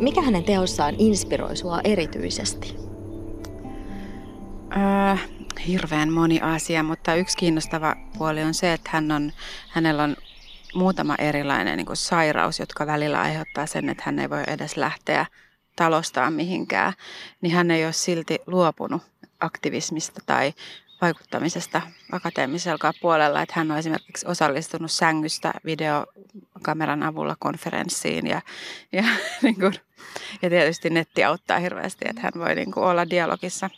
Mikä hänen teossaan inspiroi sua erityisesti? Äh, hirveän moni asia, mutta yksi kiinnostava puoli on se, että hän on, hänellä on muutama erilainen niin sairaus, jotka välillä aiheuttaa sen, että hän ei voi edes lähteä talostaan mihinkään, niin hän ei ole silti luopunut aktivismista tai vaikuttamisesta akateemisella puolella, että hän on esimerkiksi osallistunut sängystä videokameran avulla konferenssiin ja, ja, niin kuin, ja tietysti netti auttaa hirveästi, että hän voi niin kuin olla dialogissa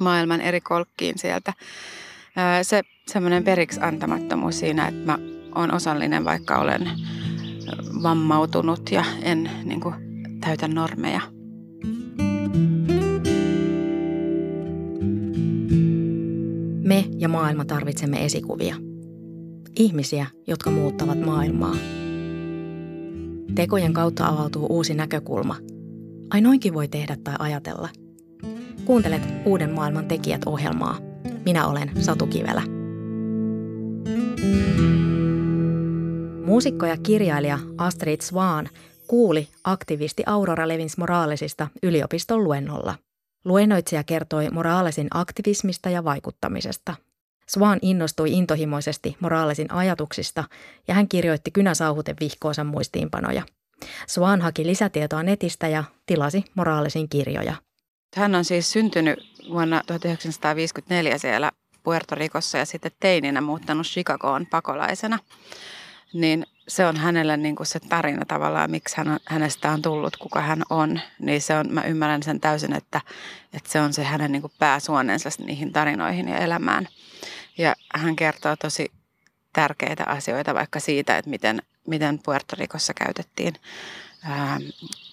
maailman eri kolkkiin sieltä. Se semmoinen periksi antamattomuus siinä, että mä oon osallinen, vaikka olen vammautunut ja en niin kuin, täytä normeja. Me ja maailma tarvitsemme esikuvia. Ihmisiä, jotka muuttavat maailmaa. Tekojen kautta avautuu uusi näkökulma. Ai noinkin voi tehdä tai ajatella. Kuuntelet Uuden maailman tekijät ohjelmaa. Minä olen Satu Kivelä. Muusikko ja kirjailija Astrid Swan kuuli aktivisti Aurora Levins Moraalesista yliopiston luennolla. Luennoitsija kertoi moraalisin aktivismista ja vaikuttamisesta. Swan innostui intohimoisesti moraalisin ajatuksista ja hän kirjoitti kynäsauhuten vihkoonsa muistiinpanoja. Swan haki lisätietoa netistä ja tilasi moraalisin kirjoja. Hän on siis syntynyt vuonna 1954 siellä Puerto Ricossa ja sitten teininä muuttanut Chicagoon pakolaisena. Niin se on hänelle niin kuin se tarina tavallaan, miksi hän on, hänestä on tullut, kuka hän on. Niin se on, mä ymmärrän sen täysin, että, että se on se hänen niin kuin pääsuonensa niihin tarinoihin ja elämään. Ja hän kertoo tosi tärkeitä asioita vaikka siitä, että miten, miten Puerto Ricossa käytettiin ää,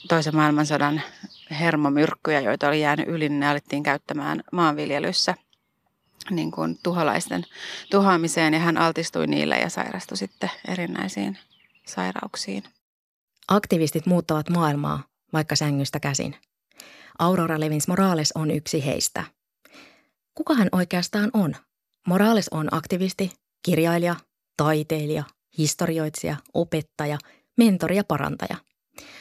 toisen maailmansodan hermomyrkkyjä, joita oli jäänyt yli, niin ne alettiin käyttämään maanviljelyssä niin kuin tuholaisten tuhoamiseen ja hän altistui niille ja sairastui sitten erinäisiin sairauksiin. Aktivistit muuttavat maailmaa, vaikka sängystä käsin. Aurora Levins Morales on yksi heistä. Kuka hän oikeastaan on? Morales on aktivisti, kirjailija, taiteilija, historioitsija, opettaja, mentori ja parantaja –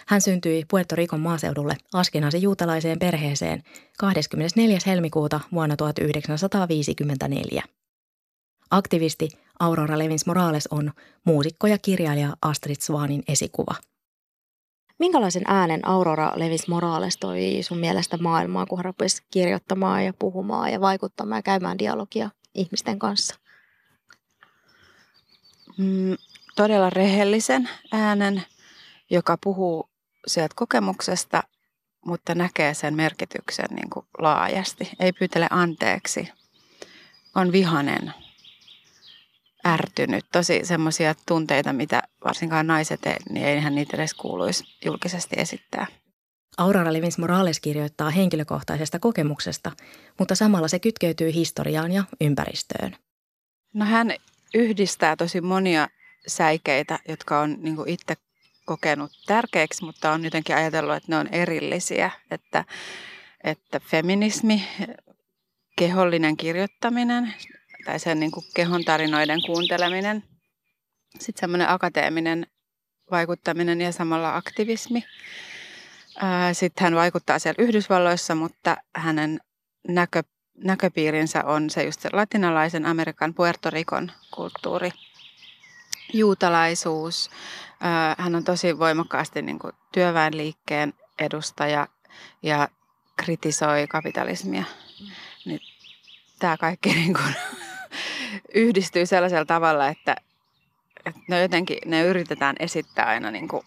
hän syntyi Puerto Ricon maaseudulle askenasi juutalaiseen perheeseen 24. helmikuuta vuonna 1954. Aktivisti Aurora Levins Morales on muusikko ja kirjailija Astrid Swanin esikuva. Minkälaisen äänen Aurora Levis Morales toi sun mielestä maailmaa, kun hän rupesi kirjoittamaan ja puhumaan ja vaikuttamaan ja käymään dialogia ihmisten kanssa? Mm, todella rehellisen äänen, joka puhuu sieltä kokemuksesta, mutta näkee sen merkityksen niin kuin laajasti. Ei pyytele anteeksi. On vihanen, ärtynyt. Tosi semmoisia tunteita, mitä varsinkaan naiset ei, niin eihän niitä edes kuuluisi julkisesti esittää. Aurora Levins Morales kirjoittaa henkilökohtaisesta kokemuksesta, mutta samalla se kytkeytyy historiaan ja ympäristöön. No hän yhdistää tosi monia säikeitä, jotka on niin itse kokenut tärkeäksi, mutta on jotenkin ajatellut, että ne on erillisiä. Että, että feminismi, kehollinen kirjoittaminen tai sen niin kuin kehon tarinoiden kuunteleminen, sitten semmoinen akateeminen vaikuttaminen ja samalla aktivismi. Sitten hän vaikuttaa siellä Yhdysvalloissa, mutta hänen näkö, näköpiirinsä on se just se latinalaisen Amerikan Puerto Ricon kulttuuri, juutalaisuus, hän on tosi voimakkaasti niin kuin työväenliikkeen edustaja ja kritisoi kapitalismia. Niin tämä kaikki niin kuin yhdistyy sellaisella tavalla, että, että ne jotenkin ne yritetään esittää aina niin kuin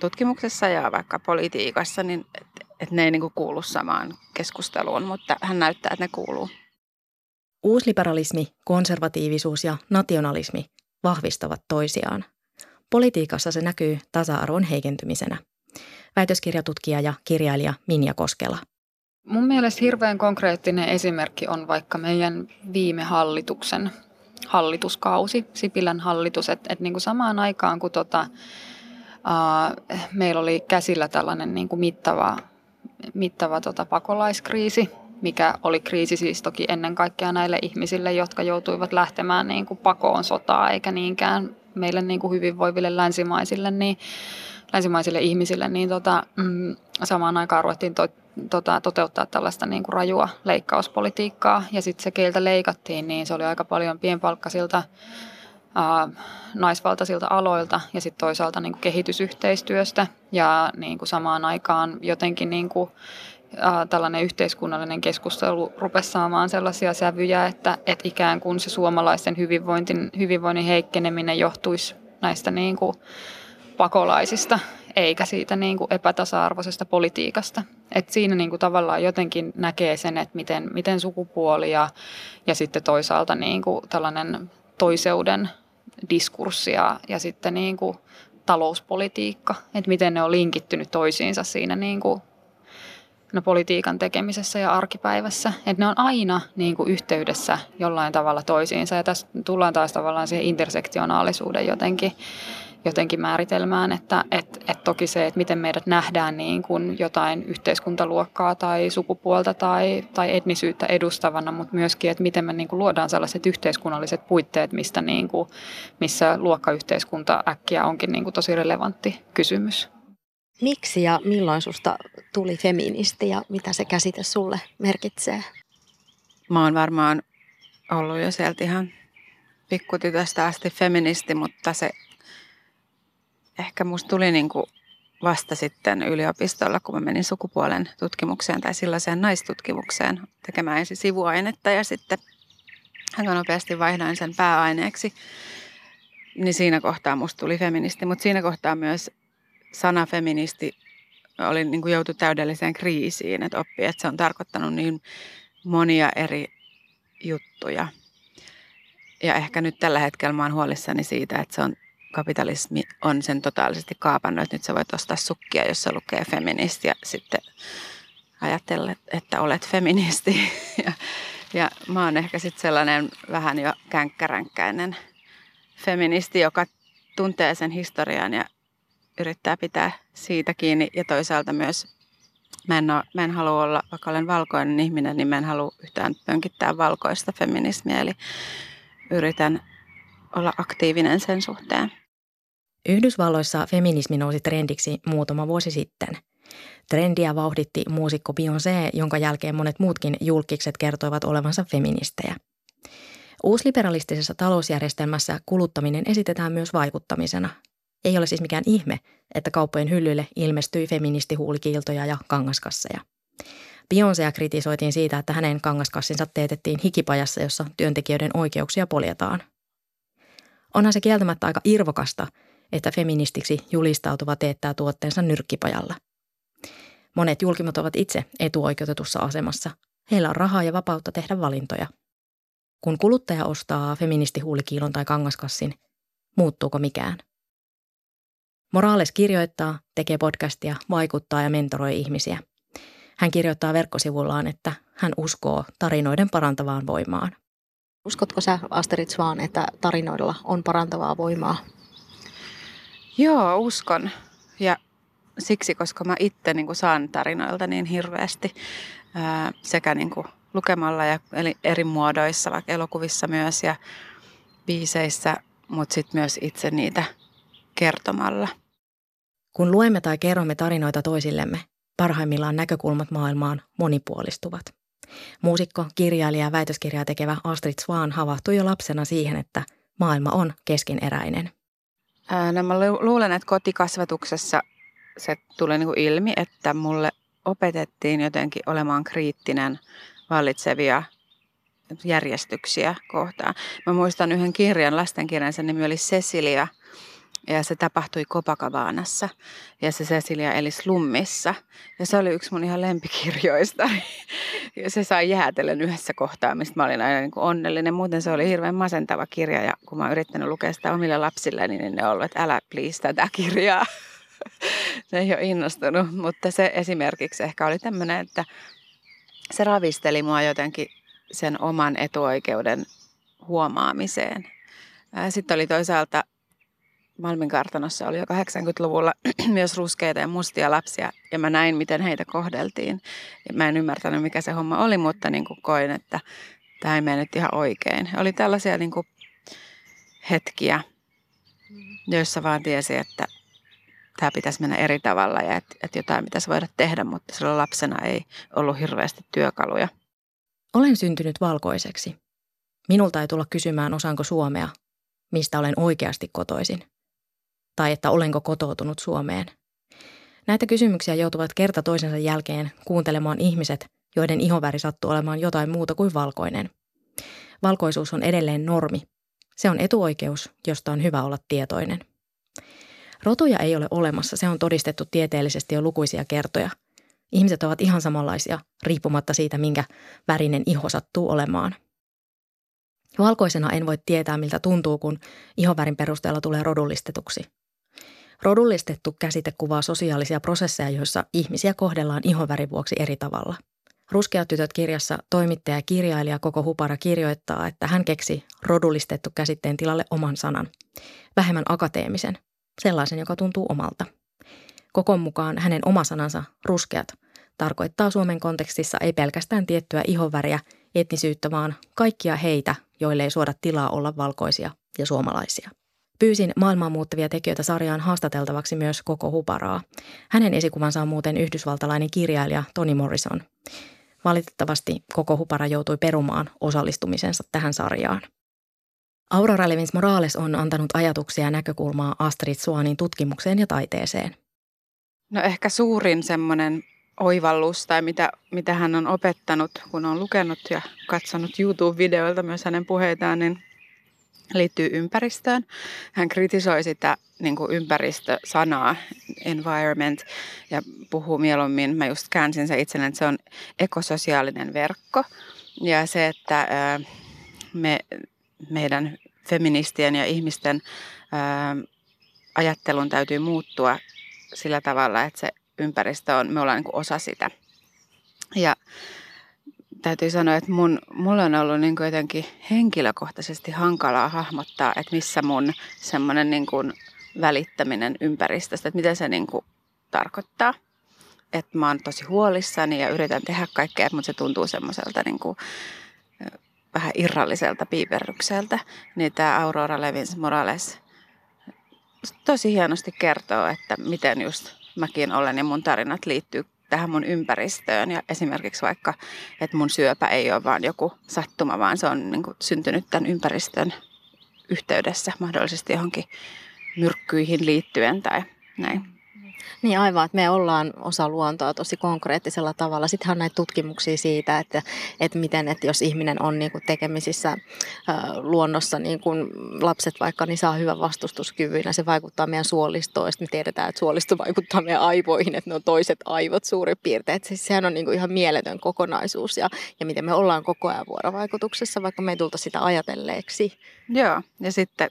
tutkimuksessa ja vaikka politiikassa, niin että, että ne ei niin kuin kuulu samaan keskusteluun, mutta hän näyttää, että ne kuuluu. Uusliberalismi, konservatiivisuus ja nationalismi vahvistavat toisiaan – Politiikassa se näkyy tasa-arvon heikentymisenä. Väitöskirjatutkija ja kirjailija Minja Koskela. Mun mielestä hirveän konkreettinen esimerkki on vaikka meidän viime hallituksen hallituskausi, Sipilän hallitus, että et niinku samaan aikaan kun tota, uh, meillä oli käsillä tällainen niinku mittava, mittava tota pakolaiskriisi, mikä oli kriisi siis toki ennen kaikkea näille ihmisille, jotka joutuivat lähtemään niin kuin pakoon sotaa eikä niinkään meille niin kuin hyvinvoiville länsimaisille, niin länsimaisille ihmisille, niin tota, mm, samaan aikaan ruvettiin to, tota, toteuttaa tällaista niin kuin rajua leikkauspolitiikkaa. Ja sitten se, keiltä leikattiin, niin se oli aika paljon pienpalkkaisilta ää, naisvaltaisilta aloilta ja sitten toisaalta niin kuin kehitysyhteistyöstä. Ja niin kuin samaan aikaan jotenkin niin kuin, ää, tällainen yhteiskunnallinen keskustelu rupesi saamaan sellaisia sävyjä, että, että ikään kuin se suomalaisten hyvinvointin, hyvinvoinnin heikkeneminen johtuisi näistä niin kuin pakolaisista eikä siitä niin kuin epätasa-arvoisesta politiikasta. Et siinä niin kuin tavallaan jotenkin näkee sen, että miten, miten sukupuoli ja, ja sitten toisaalta niin kuin tällainen toiseuden diskurssi ja, ja sitten niin kuin talouspolitiikka, että miten ne on linkittynyt toisiinsa siinä niin kuin no, politiikan tekemisessä ja arkipäivässä. Että ne on aina niin kuin yhteydessä jollain tavalla toisiinsa ja tässä tullaan taas tavallaan siihen intersektionaalisuuden jotenkin jotenkin määritelmään, että et, et toki se, että miten meidät nähdään niin kuin jotain yhteiskuntaluokkaa tai sukupuolta tai, tai etnisyyttä edustavana, mutta myöskin, että miten me niin kuin luodaan sellaiset yhteiskunnalliset puitteet, mistä niin kuin, missä luokkayhteiskunta äkkiä onkin niin kuin tosi relevantti kysymys. Miksi ja milloin susta tuli feministi ja mitä se käsite sulle merkitsee? Mä oon varmaan ollut jo sieltä ihan pikkutytöstä asti feministi, mutta se ehkä musta tuli niin kuin vasta sitten yliopistolla, kun mä menin sukupuolen tutkimukseen tai sellaiseen naistutkimukseen tekemään ensin sivuainetta ja sitten aika nopeasti vaihdoin sen pääaineeksi. Niin siinä kohtaa musta tuli feministi, mutta siinä kohtaa myös sana feministi oli niin kuin joutu täydelliseen kriisiin, että oppi, että se on tarkoittanut niin monia eri juttuja. Ja ehkä nyt tällä hetkellä mä oon huolissani siitä, että se on kapitalismi on sen totaalisesti kaapannut, että nyt sä voit ostaa sukkia, jossa lukee feministi ja sitten ajatella, että olet feministi. Ja, ja mä oon ehkä sitten sellainen vähän jo känkkäränkkäinen feministi, joka tuntee sen historian ja yrittää pitää siitä kiinni. Ja toisaalta myös mä en, ole, mä en halua olla, vaikka olen valkoinen ihminen, niin mä en halua yhtään pönkittää valkoista feminismiä. Eli yritän olla aktiivinen sen suhteen. Yhdysvalloissa feminismi nousi trendiksi muutama vuosi sitten. Trendiä vauhditti muusikko Beyoncé, jonka jälkeen monet muutkin julkikset kertoivat olevansa feministejä. Uusliberalistisessa talousjärjestelmässä kuluttaminen esitetään myös vaikuttamisena. Ei ole siis mikään ihme, että kauppojen hyllyille ilmestyi feministihuulikiiltoja ja kangaskasseja. Beyoncéa kritisoitiin siitä, että hänen kangaskassinsa teetettiin hikipajassa, jossa työntekijöiden oikeuksia poljetaan. Onhan se kieltämättä aika irvokasta – että feministiksi julistautuva teettää tuotteensa nyrkkipajalla. Monet julkimot ovat itse etuoikeutetussa asemassa. Heillä on rahaa ja vapautta tehdä valintoja. Kun kuluttaja ostaa feministihuulikiilon tai kangaskassin, muuttuuko mikään? Morales kirjoittaa, tekee podcastia, vaikuttaa ja mentoroi ihmisiä. Hän kirjoittaa verkkosivullaan, että hän uskoo tarinoiden parantavaan voimaan. Uskotko sä, Asterit Svan, että tarinoilla on parantavaa voimaa? Joo, uskon. Ja siksi, koska mä itse niin saan tarinoilta niin hirveästi ää, sekä niin kuin lukemalla ja eli eri muodoissa, vaikka elokuvissa myös ja biiseissä, mutta sitten myös itse niitä kertomalla. Kun luemme tai kerromme tarinoita toisillemme, parhaimmillaan näkökulmat maailmaan monipuolistuvat. Muusikko, kirjailija ja väitöskirjaa tekevä Astrid Swan havahtui jo lapsena siihen, että maailma on keskineräinen – No mä luulen, että kotikasvatuksessa se tulee niin kuin ilmi, että mulle opetettiin jotenkin olemaan kriittinen vallitsevia järjestyksiä kohtaan. Mä muistan yhden kirjan, lastenkirjan, sen nimi oli Cecilia, ja se tapahtui Kopakavaanassa. Ja se Cecilia eli slummissa. Ja se oli yksi mun ihan lempikirjoista. Ja se sai jäätellen yhdessä kohtaa, mistä mä olin aina niin kuin onnellinen. Muuten se oli hirveän masentava kirja. Ja kun mä oon yrittänyt lukea sitä omille lapsille, niin ne on ollut, että älä please tätä kirjaa. ne ei ole innostunut. Mutta se esimerkiksi ehkä oli tämmöinen, että se ravisteli mua jotenkin sen oman etuoikeuden huomaamiseen. Sitten oli toisaalta Malmin kartanossa oli jo 80-luvulla myös ruskeita ja mustia lapsia ja mä näin, miten heitä kohdeltiin. Ja mä en ymmärtänyt, mikä se homma oli, mutta niin kuin koin, että tämä ei mennyt ihan oikein. Oli tällaisia niin kuin hetkiä, joissa vaan tiesi, että tämä pitäisi mennä eri tavalla ja että, että jotain pitäisi voida tehdä, mutta silloin lapsena ei ollut hirveästi työkaluja. Olen syntynyt valkoiseksi. Minulta ei tulla kysymään, osaanko suomea, mistä olen oikeasti kotoisin. Tai että olenko kotoutunut Suomeen. Näitä kysymyksiä joutuvat kerta toisensa jälkeen kuuntelemaan ihmiset, joiden ihoväri sattuu olemaan jotain muuta kuin valkoinen. Valkoisuus on edelleen normi. Se on etuoikeus, josta on hyvä olla tietoinen. Rotuja ei ole olemassa, se on todistettu tieteellisesti jo lukuisia kertoja. Ihmiset ovat ihan samanlaisia, riippumatta siitä, minkä värinen iho sattuu olemaan. Valkoisena en voi tietää, miltä tuntuu, kun ihovärin perusteella tulee rodullistetuksi. Rodullistettu käsite kuvaa sosiaalisia prosesseja, joissa ihmisiä kohdellaan ihovärin vuoksi eri tavalla. Ruskeat tytöt kirjassa toimittaja ja kirjailija Koko Hupara kirjoittaa, että hän keksi rodullistettu käsitteen tilalle oman sanan. Vähemmän akateemisen, sellaisen, joka tuntuu omalta. Kokon mukaan hänen oma sanansa, ruskeat, tarkoittaa Suomen kontekstissa ei pelkästään tiettyä ihonväriä, etnisyyttä, vaan kaikkia heitä, joille ei suoda tilaa olla valkoisia ja suomalaisia. Pyysin maailmaan muuttavia tekijöitä sarjaan haastateltavaksi myös koko Huparaa. Hänen esikuvansa on muuten yhdysvaltalainen kirjailija Toni Morrison. Valitettavasti koko Hupara joutui perumaan osallistumisensa tähän sarjaan. Aurora Levins Morales on antanut ajatuksia ja näkökulmaa Astrid Suanin tutkimukseen ja taiteeseen. No ehkä suurin semmoinen oivallus tai mitä, mitä hän on opettanut, kun on lukenut ja katsonut YouTube-videoilta myös hänen puheitaan, niin liittyy ympäristöön. Hän kritisoi sitä niin kuin ympäristösanaa, environment, ja puhuu mieluummin, mä just käänsin se itselleni, että se on ekososiaalinen verkko. Ja se, että me, meidän feministien ja ihmisten ajattelun täytyy muuttua sillä tavalla, että se ympäristö on, me ollaan niin kuin osa sitä. Ja täytyy sanoa, että mun, mulla on ollut niin jotenkin henkilökohtaisesti hankalaa hahmottaa, että missä mun semmoinen niin välittäminen ympäristöstä, että mitä se niin kuin tarkoittaa. Että mä oon tosi huolissani ja yritän tehdä kaikkea, mutta se tuntuu semmoiselta niin kuin, vähän irralliselta piiperrykseltä. Niin tämä Aurora Levins Morales tosi hienosti kertoo, että miten just mäkin olen ja mun tarinat liittyy tähän mun ympäristöön. Ja esimerkiksi vaikka, että mun syöpä ei ole vaan joku sattuma, vaan se on niin kuin syntynyt tämän ympäristön yhteydessä mahdollisesti johonkin myrkkyihin liittyen tai näin. Niin aivan, että me ollaan osa luontoa tosi konkreettisella tavalla. Sittenhän on näitä tutkimuksia siitä, että, että miten, että jos ihminen on niin kuin tekemisissä luonnossa, niin kuin lapset vaikka, niin saa hyvän vastustuskyvyn ja se vaikuttaa meidän suolistoon. Sitten me tiedetään, että suolisto vaikuttaa meidän aivoihin, että ne on toiset aivot suurin piirtein. Että siis sehän on niin kuin ihan mieletön kokonaisuus ja, ja miten me ollaan koko ajan vuorovaikutuksessa, vaikka me ei tulta sitä ajatelleeksi. Joo, ja sitten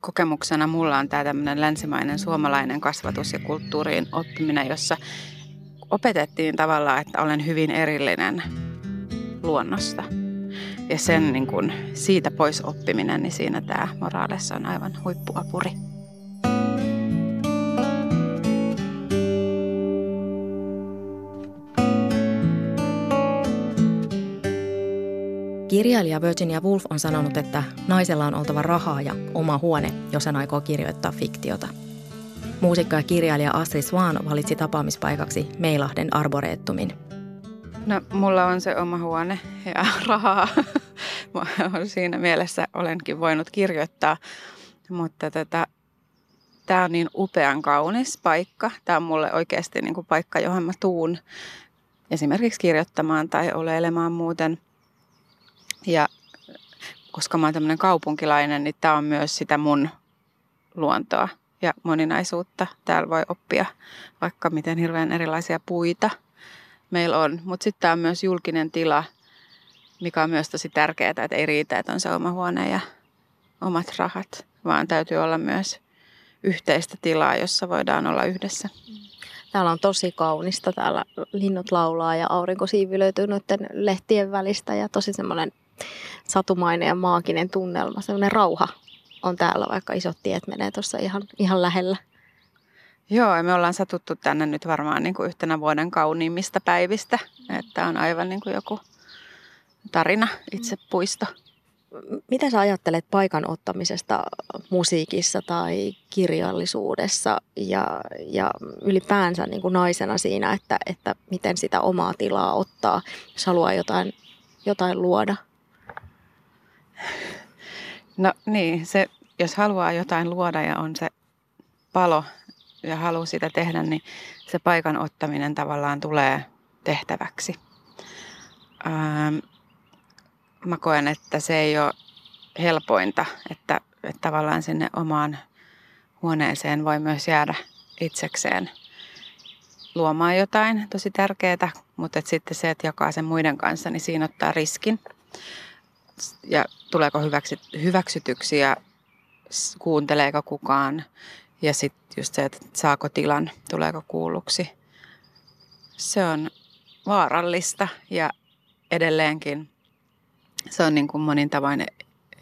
kokemuksena mulla on tämä tämmöinen länsimainen suomalainen kasvatus ja kulttuuriin oppiminen, jossa opetettiin tavallaan, että olen hyvin erillinen luonnosta. Ja sen niin kun, siitä pois oppiminen, niin siinä tämä Morales on aivan huippuapuri. Kirjailija Virginia Woolf on sanonut, että naisella on oltava rahaa ja oma huone, jos hän aikoo kirjoittaa fiktiota. Muusikko ja kirjailija Astrid Swan valitsi tapaamispaikaksi Meilahden Arboreettumin. No, mulla on se oma huone ja rahaa. Siinä mielessä olenkin voinut kirjoittaa. Mutta tätä, tämä on niin upean kaunis paikka. Tämä on mulle oikeasti niin kuin paikka, johon mä tuun esimerkiksi kirjoittamaan tai oleilemaan muuten – koska mä oon tämmöinen kaupunkilainen, niin tämä on myös sitä mun luontoa ja moninaisuutta. Täällä voi oppia vaikka miten hirveän erilaisia puita meillä on. Mutta sitten tämä on myös julkinen tila, mikä on myös tosi tärkeää, että ei riitä, että on se oma huone ja omat rahat, vaan täytyy olla myös yhteistä tilaa, jossa voidaan olla yhdessä. Täällä on tosi kaunista. Täällä linnut laulaa ja aurinko siivilöityy noiden lehtien välistä ja tosi semmoinen satumainen ja maaginen tunnelma, sellainen rauha on täällä, vaikka isot tiet menee tuossa ihan, ihan lähellä. Joo, ja me ollaan satuttu tänne nyt varmaan niin kuin yhtenä vuoden kauniimmista päivistä. Että on aivan niin kuin joku tarina, itse puisto. mitä sä ajattelet paikan ottamisesta musiikissa tai kirjallisuudessa ja, ja ylipäänsä niin kuin naisena siinä, että, että miten sitä omaa tilaa ottaa, jos haluaa jotain, jotain luoda? No niin, se, jos haluaa jotain luoda ja on se palo ja haluaa sitä tehdä, niin se paikan ottaminen tavallaan tulee tehtäväksi. Ähm, mä koen, että se ei ole helpointa, että, että tavallaan sinne omaan huoneeseen voi myös jäädä itsekseen luomaan jotain tosi tärkeää, mutta että sitten se, että jakaa sen muiden kanssa, niin siinä ottaa riskin. Ja tuleeko hyväksy, hyväksytyksi ja kuunteleeko kukaan. Ja sitten just se, että saako tilan, tuleeko kuulluksi. Se on vaarallista ja edelleenkin se on niin kuin monin tavoin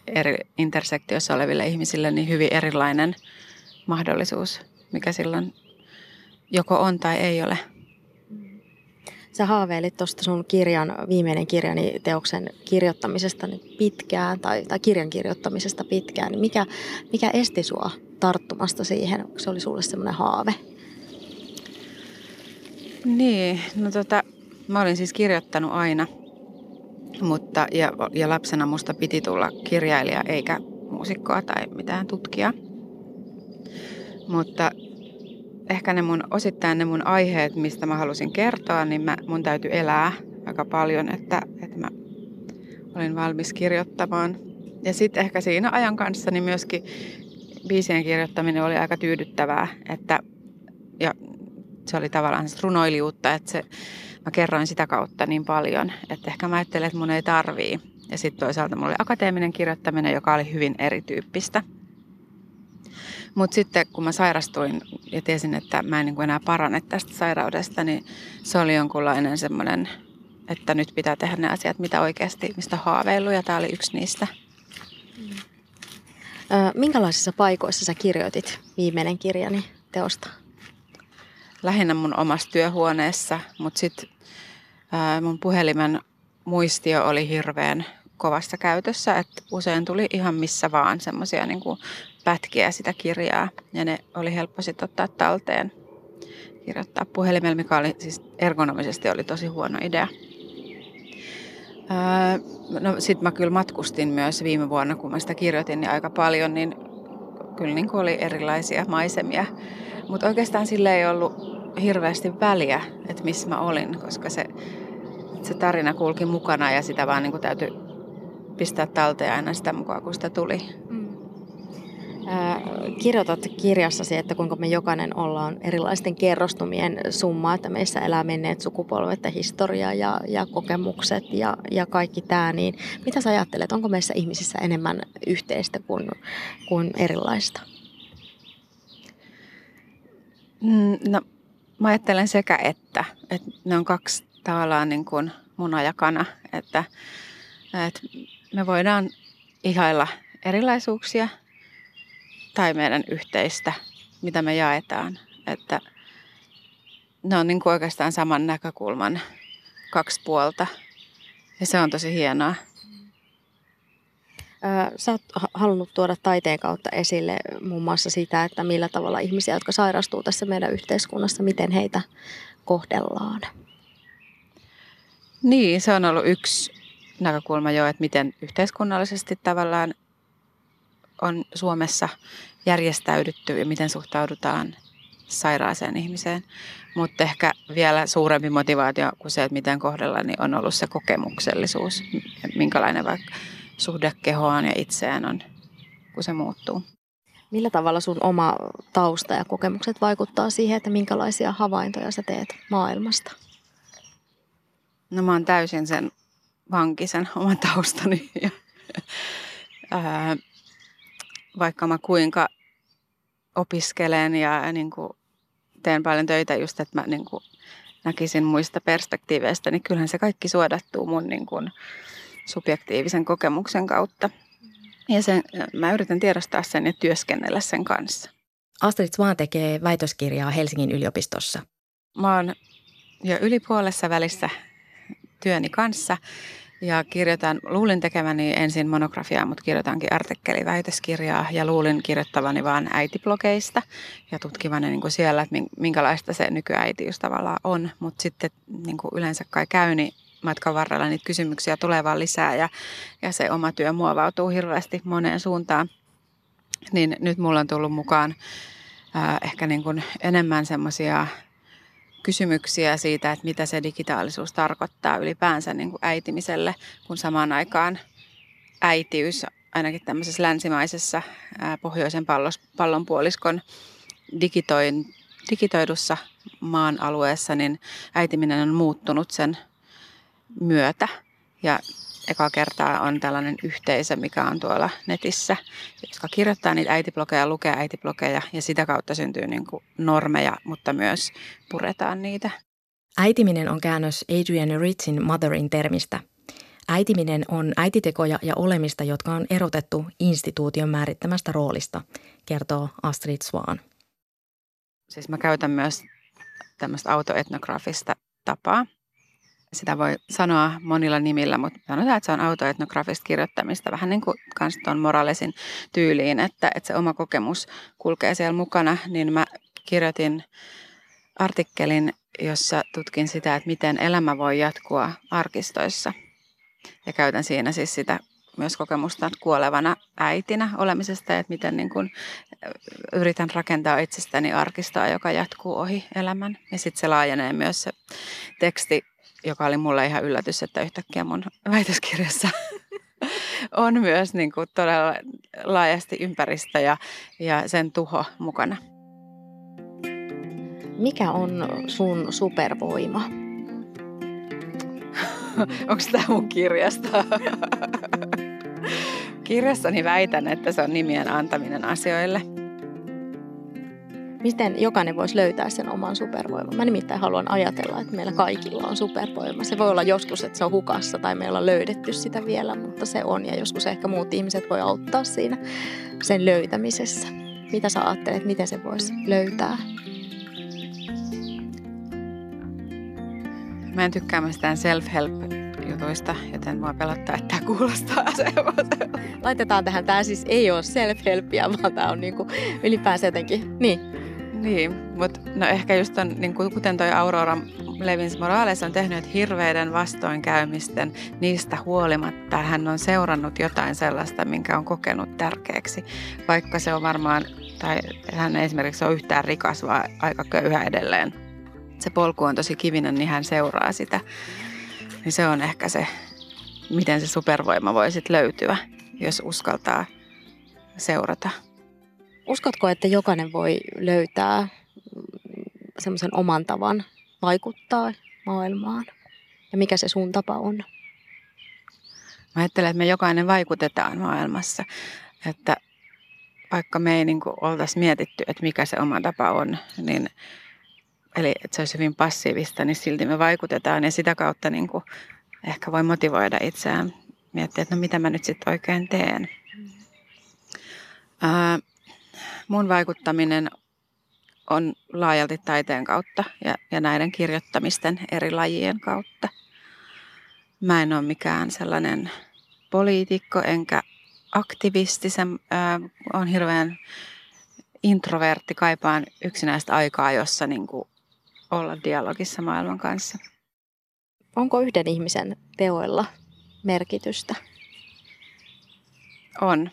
eri intersektiossa oleville ihmisille niin hyvin erilainen mahdollisuus, mikä silloin joko on tai ei ole. Sä haaveilit tuosta sun kirjan, viimeinen kirjani teoksen kirjoittamisesta niin pitkään tai, tai kirjan kirjoittamisesta pitkään. Niin mikä, mikä esti sua tarttumasta siihen? Se oli sulle semmoinen haave. Niin, no tota, mä olin siis kirjoittanut aina mutta, ja, ja lapsena musta piti tulla kirjailija eikä muusikkoa tai mitään tutkija. Mutta ehkä ne mun, osittain ne mun aiheet, mistä mä halusin kertoa, niin mä, mun täytyy elää aika paljon, että, että mä olin valmis kirjoittamaan. Ja sitten ehkä siinä ajan kanssa niin myöskin biisien kirjoittaminen oli aika tyydyttävää, että, ja se oli tavallaan runoilijuutta, että se, mä kerroin sitä kautta niin paljon, että ehkä mä ajattelin, että mun ei tarvii. Ja sitten toisaalta mulla oli akateeminen kirjoittaminen, joka oli hyvin erityyppistä. Mutta sitten kun mä sairastuin ja tiesin, että mä en niin enää parane tästä sairaudesta, niin se oli jonkunlainen semmoinen, että nyt pitää tehdä ne asiat, mitä oikeasti, mistä haaveilu, ja tämä oli yksi niistä. Minkälaisissa paikoissa sä kirjoitit viimeinen kirjani teosta? Lähinnä mun omassa työhuoneessa, mutta sitten mun puhelimen muistio oli hirveän kovassa käytössä, että usein tuli ihan missä vaan semmoisia niin pätkiä sitä kirjaa ja ne oli helppo sitten ottaa talteen kirjoittaa puhelimella, mikä oli siis ergonomisesti oli tosi huono idea. no sitten mä kyllä matkustin myös viime vuonna, kun mä sitä kirjoitin niin aika paljon, niin kyllä niin oli erilaisia maisemia. Mutta oikeastaan sille ei ollut hirveästi väliä, että missä mä olin, koska se, se tarina kulki mukana ja sitä vaan niin kuin täytyy pistää talteen aina sitä mukaan, kun sitä tuli. Mm. Kirjoitat kirjassasi, että kuinka me jokainen ollaan erilaisten kerrostumien summa, että meissä elää menneet sukupolvet ja historia ja, ja kokemukset ja, ja kaikki tämä. Niin mitä sä ajattelet, onko meissä ihmisissä enemmän yhteistä kuin, kuin erilaista? Mm, no Mä ajattelen sekä että, että ne on kaksi tavallaan niin kuin muna ja kana, että, että me voidaan ihailla erilaisuuksia tai meidän yhteistä, mitä me jaetaan. Että ne on niin kuin oikeastaan saman näkökulman kaksi puolta ja se on tosi hienoa. Sä oot halunnut tuoda taiteen kautta esille muun muassa sitä, että millä tavalla ihmisiä, jotka sairastuu tässä meidän yhteiskunnassa, miten heitä kohdellaan. Niin, se on ollut yksi näkökulma jo, että miten yhteiskunnallisesti tavallaan on Suomessa järjestäydytty ja miten suhtaudutaan sairaaseen ihmiseen. Mutta ehkä vielä suurempi motivaatio kuin se, että miten kohdellaan, niin on ollut se kokemuksellisuus, minkälainen vaikka suhde kehoaan ja itseään on, kun se muuttuu. Millä tavalla sun oma tausta ja kokemukset vaikuttaa siihen, että minkälaisia havaintoja sä teet maailmasta? No mä oon täysin sen vankisen oman taustani. Ja, ää, vaikka mä kuinka opiskelen ja niin kuin teen paljon töitä just, että mä niin kuin näkisin muista perspektiiveistä, niin kyllähän se kaikki suodattuu mun niin kuin, subjektiivisen kokemuksen kautta. Ja sen, mä yritän tiedostaa sen ja työskennellä sen kanssa. Astrid Svan tekee väitöskirjaa Helsingin yliopistossa. Mä oon jo yli puolessa välissä työni kanssa Ja kirjoitan, luulin tekeväni ensin monografiaa, mutta kirjoitankin artikkeliväitöskirjaa ja luulin kirjoittavani vain äitiblogeista ja tutkivani niin kuin siellä, että minkälaista se nykyäitiys tavallaan on. Mutta sitten niin kuin yleensä kai käy, niin matkan varrella niitä kysymyksiä tulee vaan lisää ja, ja se oma työ muovautuu hirveästi moneen suuntaan. Niin nyt mulla on tullut mukaan äh, ehkä niin kuin enemmän semmoisia kysymyksiä siitä, että mitä se digitaalisuus tarkoittaa ylipäänsä niin kuin äitimiselle, kun samaan aikaan äitiys ainakin tämmöisessä länsimaisessa ää, pohjoisen pallos, pallonpuoliskon digitoin, digitoidussa maan alueessa, niin äitiminen on muuttunut sen myötä. Ja eka kertaa on tällainen yhteisö, mikä on tuolla netissä, jotka kirjoittaa niitä äitiblogeja, lukee äitiblogeja ja sitä kautta syntyy niin kuin normeja, mutta myös puretaan niitä. Äitiminen on käännös Adrian Ritsin Motherin termistä. Äitiminen on äititekoja ja olemista, jotka on erotettu instituution määrittämästä roolista, kertoo Astrid Swan. Siis mä käytän myös tämmöistä autoetnografista tapaa, sitä voi sanoa monilla nimillä, mutta sanotaan, että se on autoetnografista kirjoittamista vähän niin kuin kans tuon moraalisin tyyliin, että, että se oma kokemus kulkee siellä mukana, niin mä kirjoitin artikkelin, jossa tutkin sitä, että miten elämä voi jatkua arkistoissa. Ja käytän siinä siis sitä myös kokemusta kuolevana äitinä olemisesta, että miten niin kuin yritän rakentaa itsestäni arkistoa, joka jatkuu ohi elämän. Ja sitten se laajenee myös se teksti joka oli mulle ihan yllätys, että yhtäkkiä mun väitöskirjassa on myös niin kuin todella laajasti ympäristö ja, ja sen tuho mukana. Mikä on sun supervoima? Onko tämä mun kirjasta? Kirjassani väitän, että se on nimien antaminen asioille – miten jokainen voisi löytää sen oman supervoiman. Mä nimittäin haluan ajatella, että meillä kaikilla on supervoima. Se voi olla joskus, että se on hukassa tai meillä on löydetty sitä vielä, mutta se on ja joskus ehkä muut ihmiset voi auttaa siinä sen löytämisessä. Mitä sä ajattelet, miten se voisi löytää? Mä en tykkää mistään self-help jutuista, joten mua pelottaa, että tämä kuulostaa semmoiselta. Laitetaan tähän, tämä siis ei ole self-helppiä, vaan tämä on niinku ylipäänsä jotenkin, niin, niin, mutta no ehkä just on, niin kuten toi Aurora Levins Morales on tehnyt hirveiden vastoinkäymisten, niistä huolimatta hän on seurannut jotain sellaista, minkä on kokenut tärkeäksi, vaikka se on varmaan, tai hän esimerkiksi on yhtään rikas, vaan aika köyhä edelleen. Se polku on tosi kivinen, niin hän seuraa sitä. Niin se on ehkä se, miten se supervoima voi sitten löytyä, jos uskaltaa seurata. Uskotko, että jokainen voi löytää semmoisen oman tavan vaikuttaa maailmaan? Ja mikä se sun tapa on? Mä ajattelen, että me jokainen vaikutetaan maailmassa. Että vaikka me ei niin oltaisi mietitty, että mikä se oma tapa on, niin eli että se olisi hyvin passiivista, niin silti me vaikutetaan ja sitä kautta niin kuin ehkä voi motivoida itseään miettiä, että no mitä mä nyt sitten oikein teen. Ää, mun vaikuttaminen on laajalti taiteen kautta ja, ja näiden kirjoittamisten eri lajien kautta. Mä en ole mikään sellainen poliitikko enkä aktivisti. Se, äh, on hirveän introvertti, kaipaan yksinäistä aikaa, jossa niin kuin olla dialogissa maailman kanssa. Onko yhden ihmisen teoilla merkitystä? On.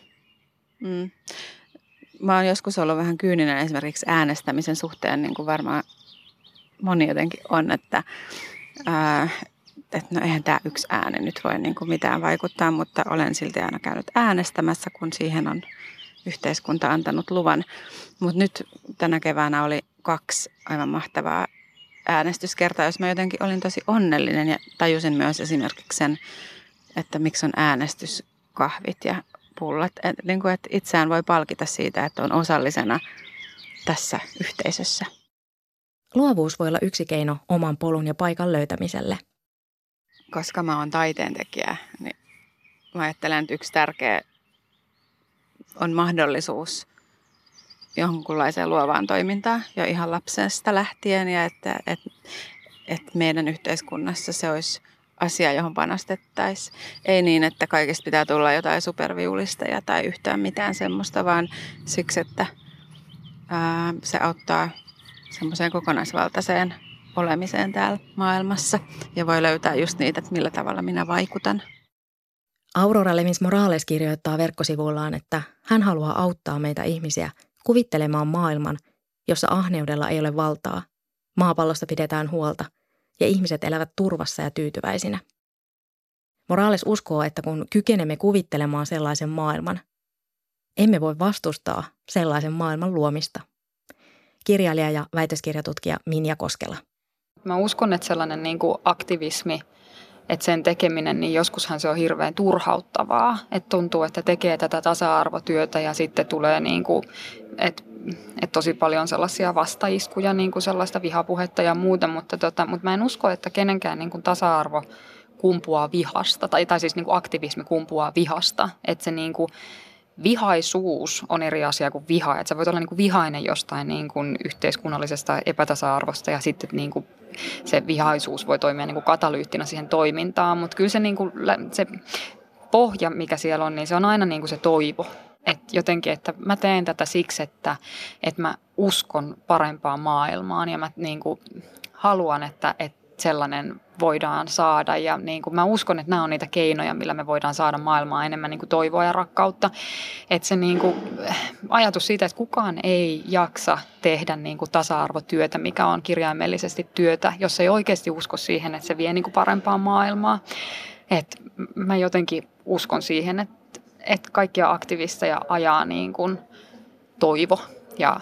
Mm mä oon joskus ollut vähän kyyninen esimerkiksi äänestämisen suhteen, niin kuin varmaan moni jotenkin on, että, ää, että no eihän tämä yksi ääne nyt voi niin kuin mitään vaikuttaa, mutta olen silti aina käynyt äänestämässä, kun siihen on yhteiskunta antanut luvan. Mutta nyt tänä keväänä oli kaksi aivan mahtavaa äänestyskertaa, jos mä jotenkin olin tosi onnellinen ja tajusin myös esimerkiksi sen, että miksi on äänestyskahvit ja pullat. Et, niin kuin, että itseään voi palkita siitä, että on osallisena tässä yhteisössä. Luovuus voi olla yksi keino oman polun ja paikan löytämiselle. Koska mä oon taiteentekijä, niin mä ajattelen, että yksi tärkeä on mahdollisuus jonkunlaiseen luovaan toimintaan jo ihan lapsesta lähtien ja että, että, että meidän yhteiskunnassa se olisi asia, johon panostettaisiin. Ei niin, että kaikista pitää tulla jotain superviulisteja tai yhtään mitään semmoista, vaan siksi, että ää, se auttaa semmoiseen kokonaisvaltaiseen olemiseen täällä maailmassa ja voi löytää just niitä, että millä tavalla minä vaikutan. Aurora Levins Morales kirjoittaa verkkosivuillaan, että hän haluaa auttaa meitä ihmisiä kuvittelemaan maailman, jossa ahneudella ei ole valtaa, maapallosta pidetään huolta ja ihmiset elävät turvassa ja tyytyväisinä. Morales uskoo, että kun kykenemme kuvittelemaan sellaisen maailman, emme voi vastustaa sellaisen maailman luomista. Kirjailija ja väitöskirjatutkija Minja Koskela. Mä uskon, että sellainen niin kuin aktivismi, että sen tekeminen, niin joskushan se on hirveän turhauttavaa. Että tuntuu, että tekee tätä tasa-arvotyötä ja sitten tulee niin kuin, että että tosi paljon sellaisia vastaiskuja, niin kuin sellaista vihapuhetta ja muuta, mutta, tota, mutta mä en usko, että kenenkään niin kuin tasa-arvo kumpuaa vihasta, tai, tai siis niin kuin aktivismi kumpuaa vihasta, että se niin kuin, vihaisuus on eri asia kuin viha. Että sä voit olla niin kuin vihainen jostain niin kuin yhteiskunnallisesta epätasa-arvosta ja sitten niin kuin se vihaisuus voi toimia niin kuin katalyyttinä siihen toimintaan. Mutta kyllä se, niin kuin, se pohja, mikä siellä on, niin se on aina niin kuin se toivo. Et jotenkin, että mä teen tätä siksi, että, että mä uskon parempaan maailmaan ja mä niin kuin haluan, että, että sellainen voidaan saada. Ja niin kuin mä uskon, että nämä on niitä keinoja, millä me voidaan saada maailmaa enemmän niin kuin toivoa ja rakkautta. Että se niin kuin, ajatus siitä, että kukaan ei jaksa tehdä niin kuin tasa-arvotyötä, mikä on kirjaimellisesti työtä, jos ei oikeasti usko siihen, että se vie niin kuin parempaa maailmaa. Et mä jotenkin uskon siihen, että, että kaikkia aktivisteja ajaa niin kuin toivo ja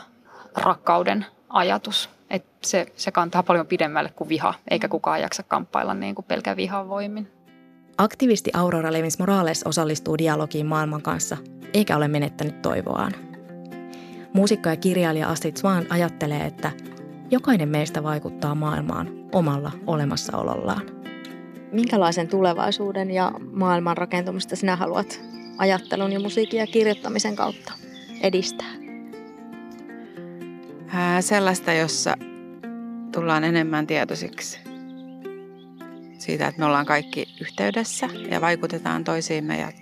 rakkauden ajatus. Et se, se kantaa paljon pidemmälle kuin viha, eikä kukaan jaksa kamppailla niin kuin pelkän vihan voimin. Aktivisti Aurora Levins Morales osallistuu dialogiin maailman kanssa, eikä ole menettänyt toivoaan. Muusikko ja kirjailija Astrid Swan ajattelee, että jokainen meistä vaikuttaa maailmaan omalla olemassaolollaan. Minkälaisen tulevaisuuden ja maailman rakentumista sinä haluat ajattelun ja musiikin ja kirjoittamisen kautta edistää? sellaista, jossa tullaan enemmän tietoisiksi siitä, että me ollaan kaikki yhteydessä ja vaikutetaan toisiimme ja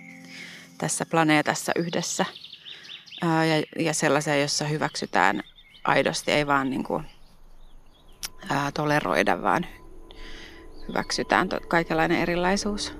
tässä planeetassa yhdessä. Ja, ja sellaisia, jossa hyväksytään aidosti, ei vaan niin kuin, ää, toleroida, vaan hyväksytään to, kaikenlainen erilaisuus.